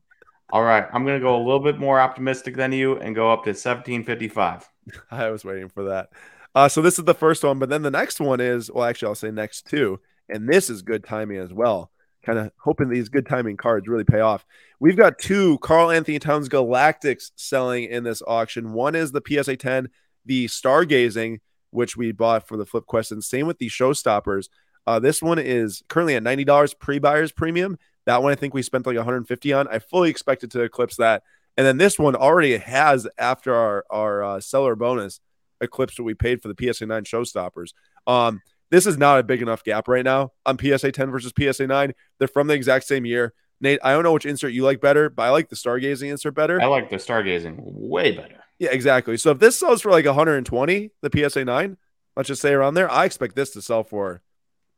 All right, I'm gonna go a little bit more optimistic than you and go up to 1755. I was waiting for that. Uh, so this is the first one, but then the next one is well, actually, I'll say next two, and this is good timing as well. Kind of hoping these good timing cards really pay off. We've got two Karl-Anthony Towns Galactics selling in this auction. One is the PSA 10, the Stargazing, which we bought for the Flip Quest, and same with the Showstoppers. Uh, this one is currently at ninety dollars pre-buyers premium. That one I think we spent like 150 on. I fully expected to eclipse that. And then this one already has after our our uh, seller bonus eclipsed what we paid for the PSA 9 Showstoppers. Um, this is not a big enough gap right now on PSA 10 versus PSA 9. They're from the exact same year. Nate, I don't know which insert you like better, but I like the stargazing insert better. I like the stargazing way better. Yeah, exactly. So if this sells for like 120, the PSA 9, let's just say around there, I expect this to sell for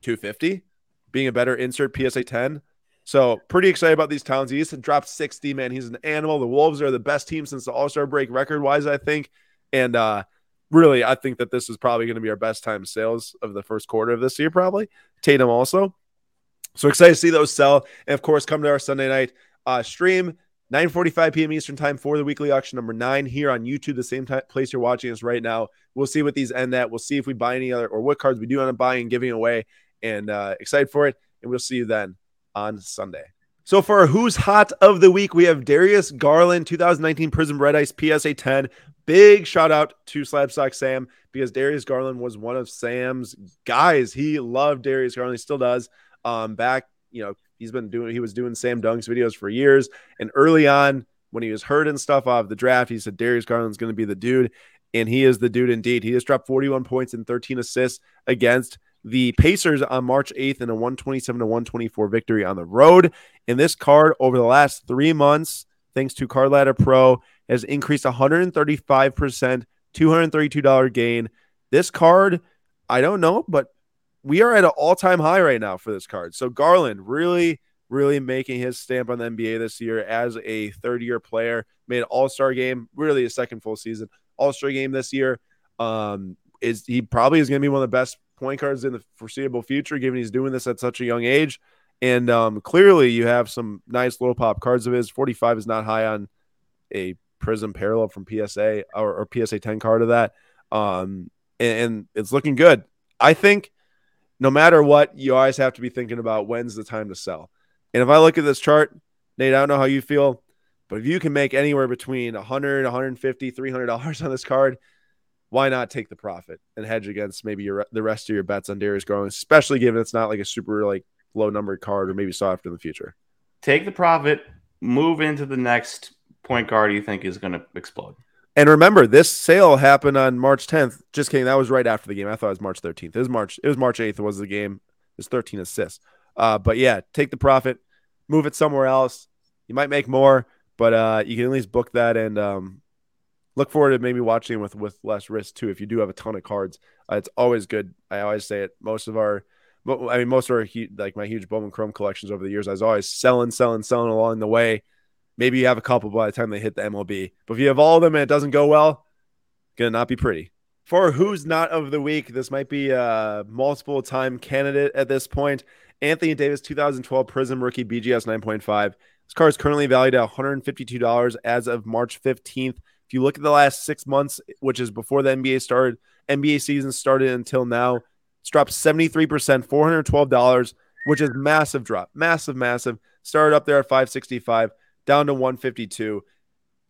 250, being a better insert PSA 10. So pretty excited about these towns. He used to drop 60, man. He's an animal. The Wolves are the best team since the All-Star break record-wise, I think. And uh really, I think that this is probably going to be our best time sales of the first quarter of this year, probably. Tatum also. So excited to see those sell. And of course, come to our Sunday night uh, stream, 9:45 p.m. Eastern time for the weekly auction number nine here on YouTube, the same place you're watching us right now. We'll see what these end at. We'll see if we buy any other or what cards we do end up buying and giving away. And uh, excited for it. And we'll see you then on Sunday. So for who's hot of the week, we have Darius Garland, 2019 Prizm Red Ice PSA 10. Big shout out to Slabstox Sam because Darius Garland was one of Sam's guys. He loved Darius Garland, he still does. Um, back, you know, he's been doing he was doing Sam Dunks videos for years. And early on, when he was hurt and stuff off the draft, he said Darius Garland's going to be the dude. And he is the dude indeed. He just dropped 41 points and 13 assists against the Pacers on March 8th in a 127 to 124 victory on the road. And this card over the last three months, thanks to Card Ladder Pro, has increased 135%, $232 gain. This card, I don't know, but we are at an all-time high right now for this card. So Garland really, really making his stamp on the NBA this year as a third-year player. Made an All-Star game, really a second full season All-Star game this year. Um, is he probably is going to be one of the best point guards in the foreseeable future, given he's doing this at such a young age. And um, clearly, you have some nice low pop cards of his. 45 is not high on a Prizm parallel from PSA or, or PSA 10 card of that. Um, and, and it's looking good. I think no matter what, you always have to be thinking about when's the time to sell. And if I look at this chart, Nate, I don't know how you feel, but if you can make anywhere between 100, 150, 300 dollars on this card, why not take the profit and hedge against maybe your the rest of your bets on Darius Garland, especially given it's not like a super like low numbered card or maybe soft in the future. Take the profit, move into the next point guard you think is going to explode. And remember, this sale happened on March 10th. Just kidding. That was right after the game. I thought it was March 13th. It was March. It was March 8th. Was the game? It was 13 assists. Uh, but yeah, take the profit, move it somewhere else. You might make more, but uh, you can at least book that and um, look forward to maybe watching with with less risk too. If you do have a ton of cards, uh, it's always good. I always say it. Most of our, I mean, most of our like my huge Bowman Chrome collections over the years, I was always selling, selling, selling along the way Maybe you have a couple by the time they hit the MLB. But if you have all of them and it doesn't go well, gonna not be pretty. For who's not of the week, this might be a multiple time candidate at this point. Anthony Davis, 2012 Prizm rookie BGS 9.5. This car is currently valued at $152 as of March 15th. If you look at the last six months, which is before the NBA started, NBA season started until now, it's dropped 73%, $412, which is massive drop. Massive, massive. Started up there at 565 down to 152.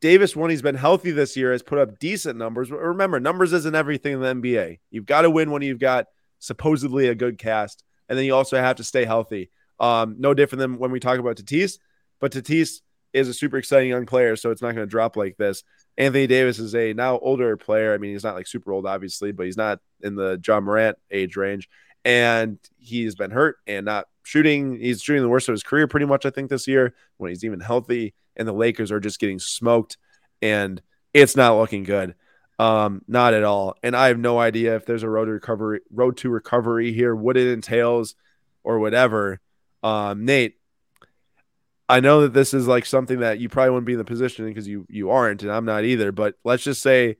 Davis, when he's been healthy this year, has put up decent numbers. But remember, numbers isn't everything in the NBA. You've got to win when you've got supposedly a good cast, and then you also have to stay healthy. Um, no different than when we talk about Tatis, but Tatis is a super exciting young player, so it's not going to drop like this. Anthony Davis is a now older player. I mean, he's not like super old, obviously, but he's not in the Ja Morant age range. and he's been hurt and not shooting. He's shooting the worst of his career pretty much, I think, this year when he's even healthy. And the Lakers are just getting smoked, and it's not looking good. Um, not at all. And I have no idea if there's a road to recovery, road to recovery here, what it entails, or whatever. Um, Nate, I know that this is like something that you probably wouldn't be in the position because you you aren't, and I'm not either. But let's just say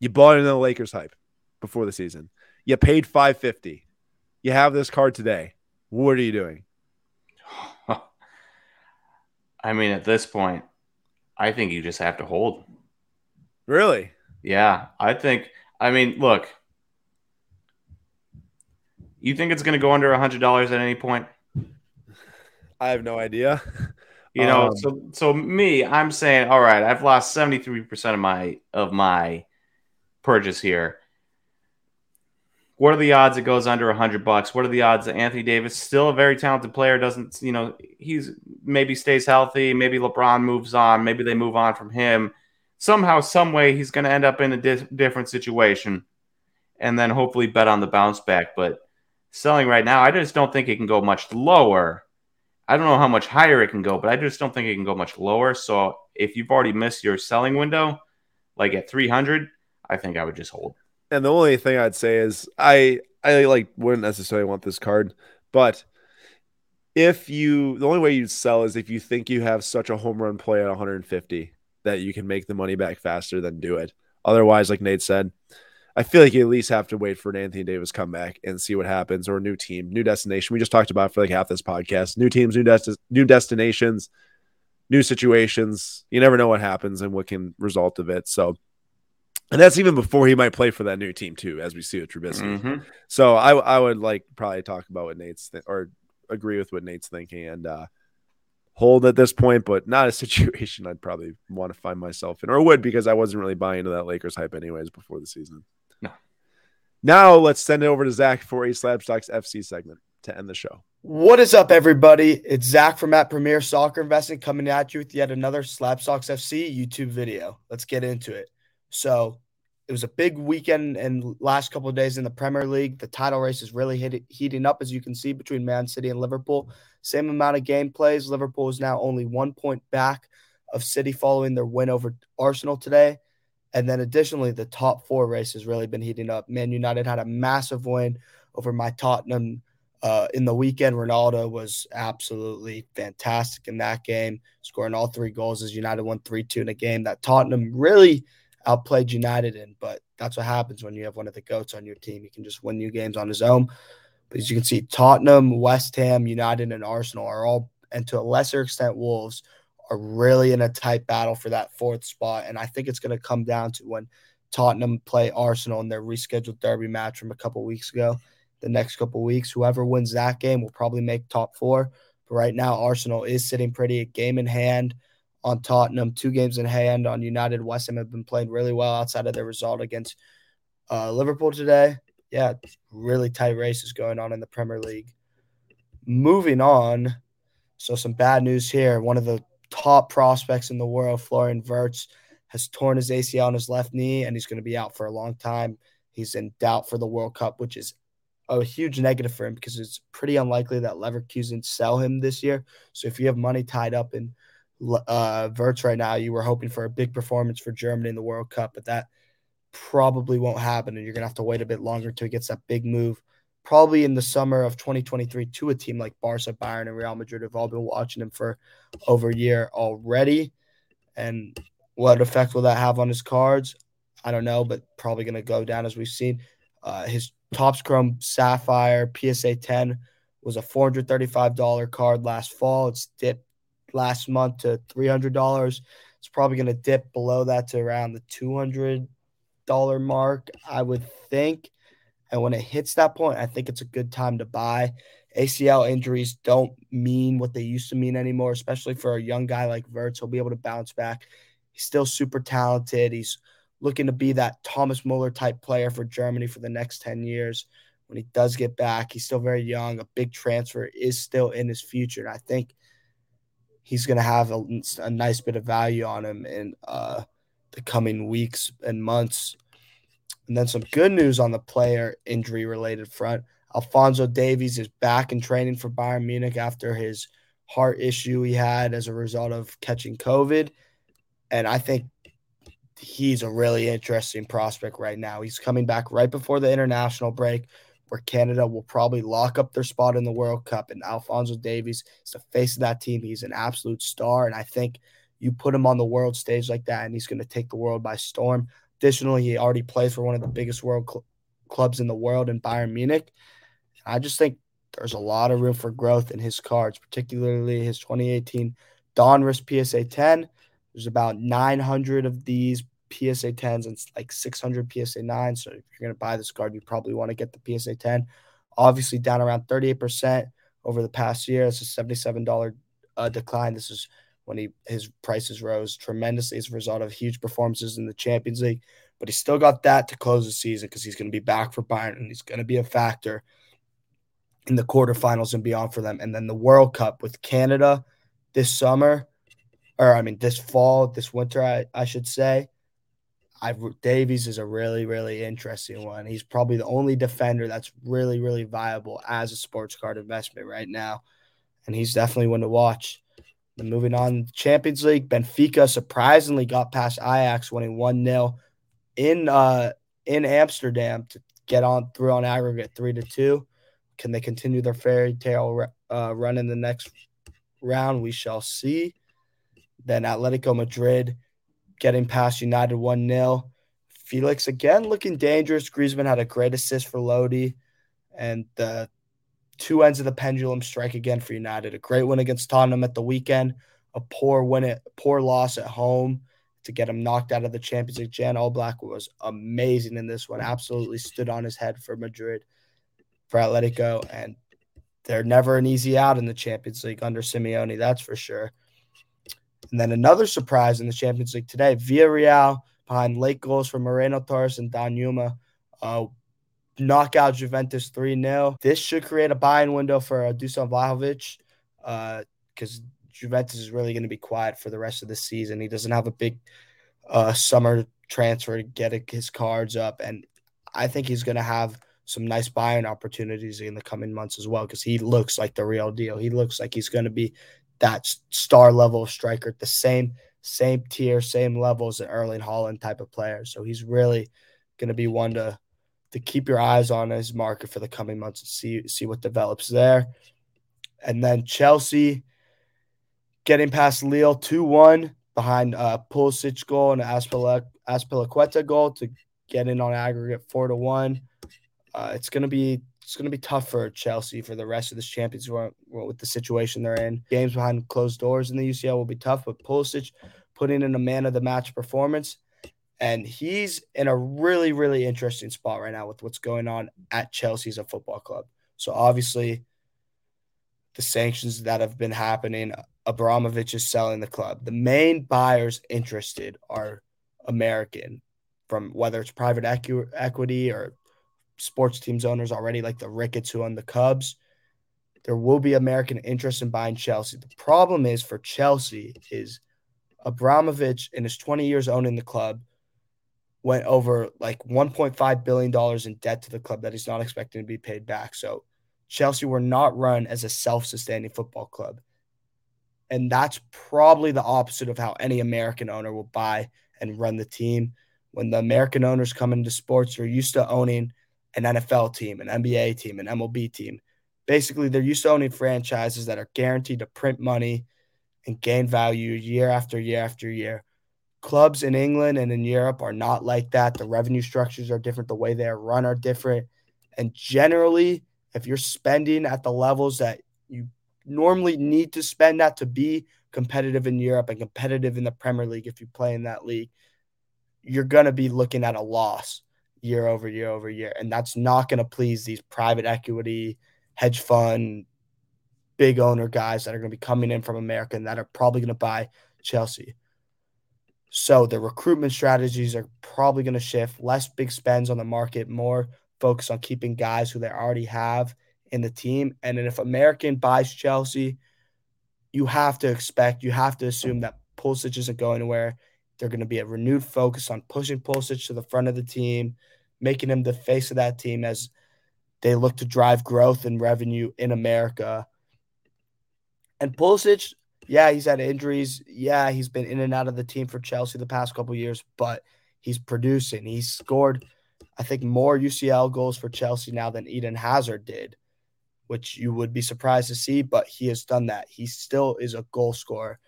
you bought into the Lakers hype before the season. You paid 550. You have this card today. What are you doing? I mean, at this point, I think you just have to hold. Really? Yeah, I think. I mean, look. You think it's going to go under a hundred dollars at any point? I have no idea. You know, um, so so me, I'm saying, all right, I've lost 73% of my of my purchase here. What are the odds it goes under 100 bucks? What are the odds that Anthony Davis, still a very talented player, doesn't, you know, he's maybe stays healthy, maybe LeBron moves on, maybe they move on from him. Somehow, some way, he's going to end up in a di- different situation, and then hopefully bet on the bounce back. But selling right now, I just don't think it can go much lower. I don't know how much higher it can go, but I just don't think it can go much lower. So if you've already missed your selling window, like at 300, I think I would just hold. And the only thing I'd say is I I like wouldn't necessarily want this card, but if you the only way you'd sell is if you think you have such a home run play at 150 that you can make the money back faster than do it. Otherwise, like Nate said, I feel like you at least have to wait for an Anthony Davis comeback and see what happens, or a new team, new destination. We just talked about for like half this podcast: new teams, new desti- new destinations, new situations. You never know what happens and what can result of it. So and that's even before he might play for that new team too, as we see with Trubisky. Mm-hmm. So I I would like probably talk about what Nate's th- or agree with what Nate's thinking and uh, hold at this point, but not a situation I'd probably want to find myself in, or would because I wasn't really buying into that Lakers hype anyways before the season. No. Now let's send it over to Zach for a Slabstox FC segment to end the show. What is up, everybody? It's Zach from at Premier Soccer Investing coming at you with yet another Slabstox FC YouTube video. Let's get into it. So it was a big weekend and last couple of days in the Premier League. The title race is really hit, heating up, as you can see, between Man City and Liverpool. Same amount of game plays. Liverpool is now only one point back of City following their win over Arsenal today. And then additionally, the top four race has really been heating up. Man United had a massive win over my Tottenham uh, in the weekend. Ronaldo was absolutely fantastic in that game, scoring all three goals as United won 3 2 in a game that Tottenham really – outplayed United in, but that's what happens when you have one of the goats on your team. He can just win new games on his own. But as you can see, Tottenham, West Ham, United, and Arsenal are all, and to a lesser extent, Wolves are really in a tight battle for that fourth spot. And I think it's going to come down to when Tottenham play Arsenal in their rescheduled derby match from a couple weeks ago. The next couple weeks, whoever wins that game will probably make top four. But right now, Arsenal is sitting pretty, a game in hand on Tottenham, two games in hand on United. West Ham have been playing really well outside of their result against uh, Liverpool today. Yeah, really tight races going on in the Premier League. Moving on, so some bad news here. One of the top prospects in the world, Florian Wirtz, has torn his ACL on his left knee, and he's going to be out for a long time. He's in doubt for the World Cup, which is a huge negative for him because it's pretty unlikely that Leverkusen sell him this year. So if you have money tied up in – uh, Wirtz right now, you were hoping for a big performance for Germany in the World Cup, but that probably won't happen. And you're going to have to wait a bit longer until he gets that big move. Probably in the summer of 2023 to a team like Barca, Bayern, and Real Madrid have all been watching him for over a year already. And what effect will that have on his cards? I don't know, but probably going to go down as we've seen. Uh, his Topps Chrome Sapphire PSA 10 was a $435 card last fall. It's dipped last month to $300. It's probably going to dip below that to around the $200 mark, I would think. And when it hits that point, I think it's a good time to buy. ACL injuries don't mean what they used to mean anymore, especially for a young guy like Wirtz. He'll be able to bounce back. He's still super talented. He's looking to be that Thomas Muller type player for Germany for the next 10 years. When he does get back, he's still very young. A big transfer is still in his future. And I think he's going to have a, a, nice bit of value on him in uh, the coming weeks and months. And then some good news on the player injury related front. Alphonso Davies is back in training for Bayern Munich after his heart issue he had as a result of catching COVID. And I think he's a really interesting prospect right now. He's coming back right before the international break, where Canada will probably lock up their spot in the World Cup. And Alphonso Davies is the face of that team. He's an absolute star. And I think you put him on the world stage like that, and he's going to take the world by storm. Additionally, he already plays for one of the biggest world cl- clubs in the world in Bayern Munich. I just think there's a lot of room for growth in his cards, particularly his 2018 Donruss PSA 10. There's about 900 of these PSA 10s and like 600 PSA 9s. So if you're going to buy this card, you probably want to get the PSA 10. Obviously, down around 38% over the past year. It's a $77 uh, decline. This is when he his prices rose tremendously as a result of huge performances in the Champions League. But he still got that to close the season because he's going to be back for Bayern and he's going to be a factor in the quarterfinals and beyond for them. And then the World Cup with Canada this summer, or I mean this fall, this winter, I, I should say. I Davies is a really, really interesting one. He's probably the only defender that's really, really viable as a sports card investment right now. And he's definitely one to watch. Then moving on, Champions League, Benfica surprisingly got past Ajax, winning 1 0 in uh in Amsterdam to get on through on aggregate three to two. Can they continue their fairy tale uh, run in the next round? We shall see. Then Atletico Madrid getting past United 1 0. Felix again looking dangerous. Griezmann had a great assist for Lodi. And the two ends of the pendulum strike again for United. A great win against Tottenham at the weekend, a poor win at poor loss at home to get him knocked out of the Champions League. Jan Oblak was amazing in this one. Absolutely stood on his head for Madrid for Atletico, and they're never an easy out in the Champions League under Simeone, that's for sure. And then another surprise in the Champions League today, Villarreal behind late goals from Moreno Torres and Danjuma, uh, knock out Juventus 3 0. This should create a buying window for uh, Dusan Vlahovic because uh, Juventus is really going to be quiet for the rest of the season. He doesn't have a big uh, summer transfer to get his cards up. And I think he's going to have some nice buying opportunities in the coming months as well because he looks like the real deal. He looks like he's going to be that star level striker, the same same tier, same level as an Erling Haaland type of player. So he's really going to be one to to keep your eyes on his market for the coming months and see see what develops there. And then Chelsea getting past Lille 2-1 behind uh Pulisic goal and Azpilicueta goal to get in on aggregate 4 to 1. Uh, it's gonna be it's gonna be tough for Chelsea for the rest of this Champions with the situation they're in. Games behind closed doors in the UCL will be tough, but Pulisic putting in a man of the match performance, and he's in a really really interesting spot right now with what's going on at Chelsea as a football club. So obviously, the sanctions that have been happening, Abramovich is selling the club. The main buyers interested are American, from whether it's private equi- equity or sports teams owners already, like the Ricketts who own the Cubs. There will be American interest in buying Chelsea. The problem is for Chelsea is Abramovich in his 20 years owning the club went over like 1.5 billion dollars in debt to the club that he's not expecting to be paid back. So Chelsea were not run as a self-sustaining football club. And that's probably the opposite of how any American owner will buy and run the team. When the American owners come into sports, they're used to owning an NFL team, an NBA team, an MLB team. Basically, they're used to owning franchises that are guaranteed to print money and gain value year after year after year. Clubs in England and in Europe are not like that. The revenue structures are different, the way they are run are different. And generally, if you're spending at the levels that you normally need to spend at to be competitive in Europe and competitive in the Premier League, if you play in that league, you're going to be looking at a loss year over year over year. And that's not going to please these private equity, hedge fund, big owner guys that are going to be coming in from America and that are probably going to buy Chelsea. So the recruitment strategies are probably going to shift, less big spends on the market, more focus on keeping guys who they already have in the team. And then if American buys Chelsea, you have to expect, you have to assume that Pulisic isn't going anywhere. They're going to be a renewed focus on pushing Pulisic to the front of the team, making him the face of that team as they look to drive growth and revenue in America. And Pulisic, yeah, he's had injuries. Yeah, he's been in and out of the team for Chelsea the past couple years, but he's producing. He's scored, I think, more UCL goals for Chelsea now than Eden Hazard did, which you would be surprised to see, but he has done that. He still is a goal scorer.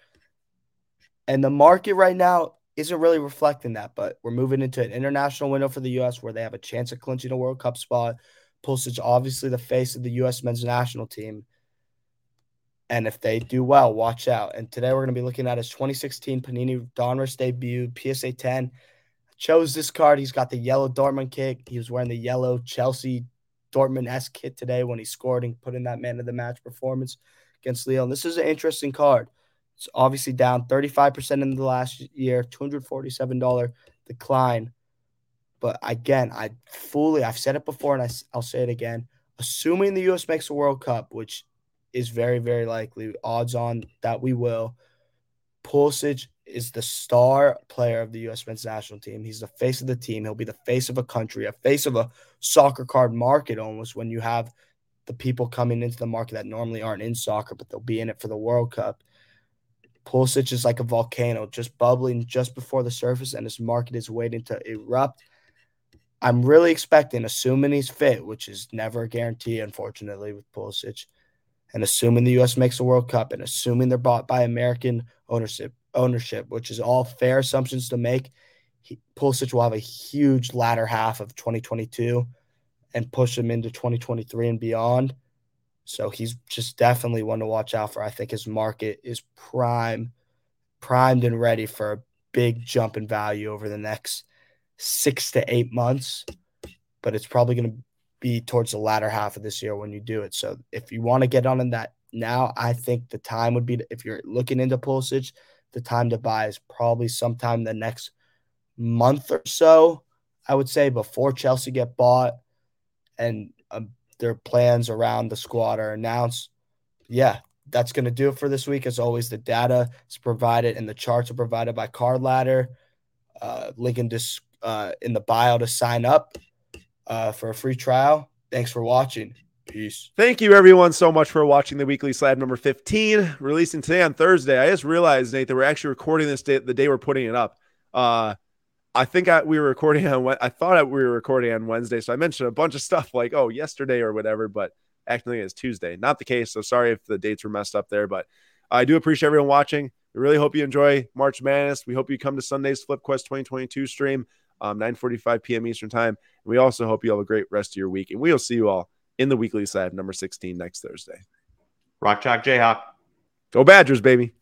And the market right now isn't really reflecting that, but we're moving into an international window for the US where they have a chance of clinching a World Cup spot. Pulisic, obviously the face of the US men's national team. And if they do well, watch out. And today we're going to be looking at his 2016 Panini Donruss debut, PSA 10. I chose this card. He's got the yellow Dortmund kit. He was wearing the yellow Chelsea Dortmund S kit today when he scored and put in that man of the match performance against Leo. And this is an interesting card. It's obviously down 35% in the last year, $247 decline. But again, I fully, I've said it before and I, I'll say it again. Assuming the U.S. makes a World Cup, which is very, very likely. Odds on that we will. Pulisic is the star player of the U.S. men's national team. He's the face of the team. He'll be the face of a country, a face of a soccer card market almost when you have the people coming into the market that normally aren't in soccer, but they'll be in it for the World Cup. Pulisic is like a volcano, just bubbling just before the surface, and his market is waiting to erupt. I'm really expecting, assuming he's fit, which is never a guarantee, unfortunately, with Pulisic – and assuming the U.S. makes a World Cup and assuming they're bought by American ownership, ownership, which is all fair assumptions to make, Pulisic will have a huge latter half of 2022 and push him into 2023 and beyond. So he's just definitely one to watch out for. I think his market is prime, primed and ready for a big jump in value over the next six to eight months. But it's probably going to be towards the latter half of this year when you do it. So if you want to get on in that now, I think the time would be to, if you're looking into Pulisic, the time to buy is probably sometime the next month or so. I would say before Chelsea get bought and um, their plans around the squad are announced. Yeah, that's going to do it for this week. As always, the data is provided and the charts are provided by Card Ladder. Uh, link in, this, uh, in the bio to sign up uh, for a free trial. Thanks for watching. Peace. Thank you, everyone, so much for watching the weekly slab number 15, releasing today on Thursday. I just realized, Nate, that we're actually recording this day, the day we're putting it up. Uh, I think I, we were recording on. I thought we were recording on Wednesday, so I mentioned a bunch of stuff like, "Oh, yesterday" or whatever, but actually it's Tuesday. Not the case. So sorry if the dates were messed up there, but I do appreciate everyone watching. We really hope you enjoy March Madness. We hope you come to Sunday's Flip Quest 2022 stream um, 9.45 p.m. Eastern Time. And We also hope you have a great rest of your week, and we'll see you all in the weekly slab number 16 next Thursday. Rock Chalk Jayhawk. Go Badgers, baby.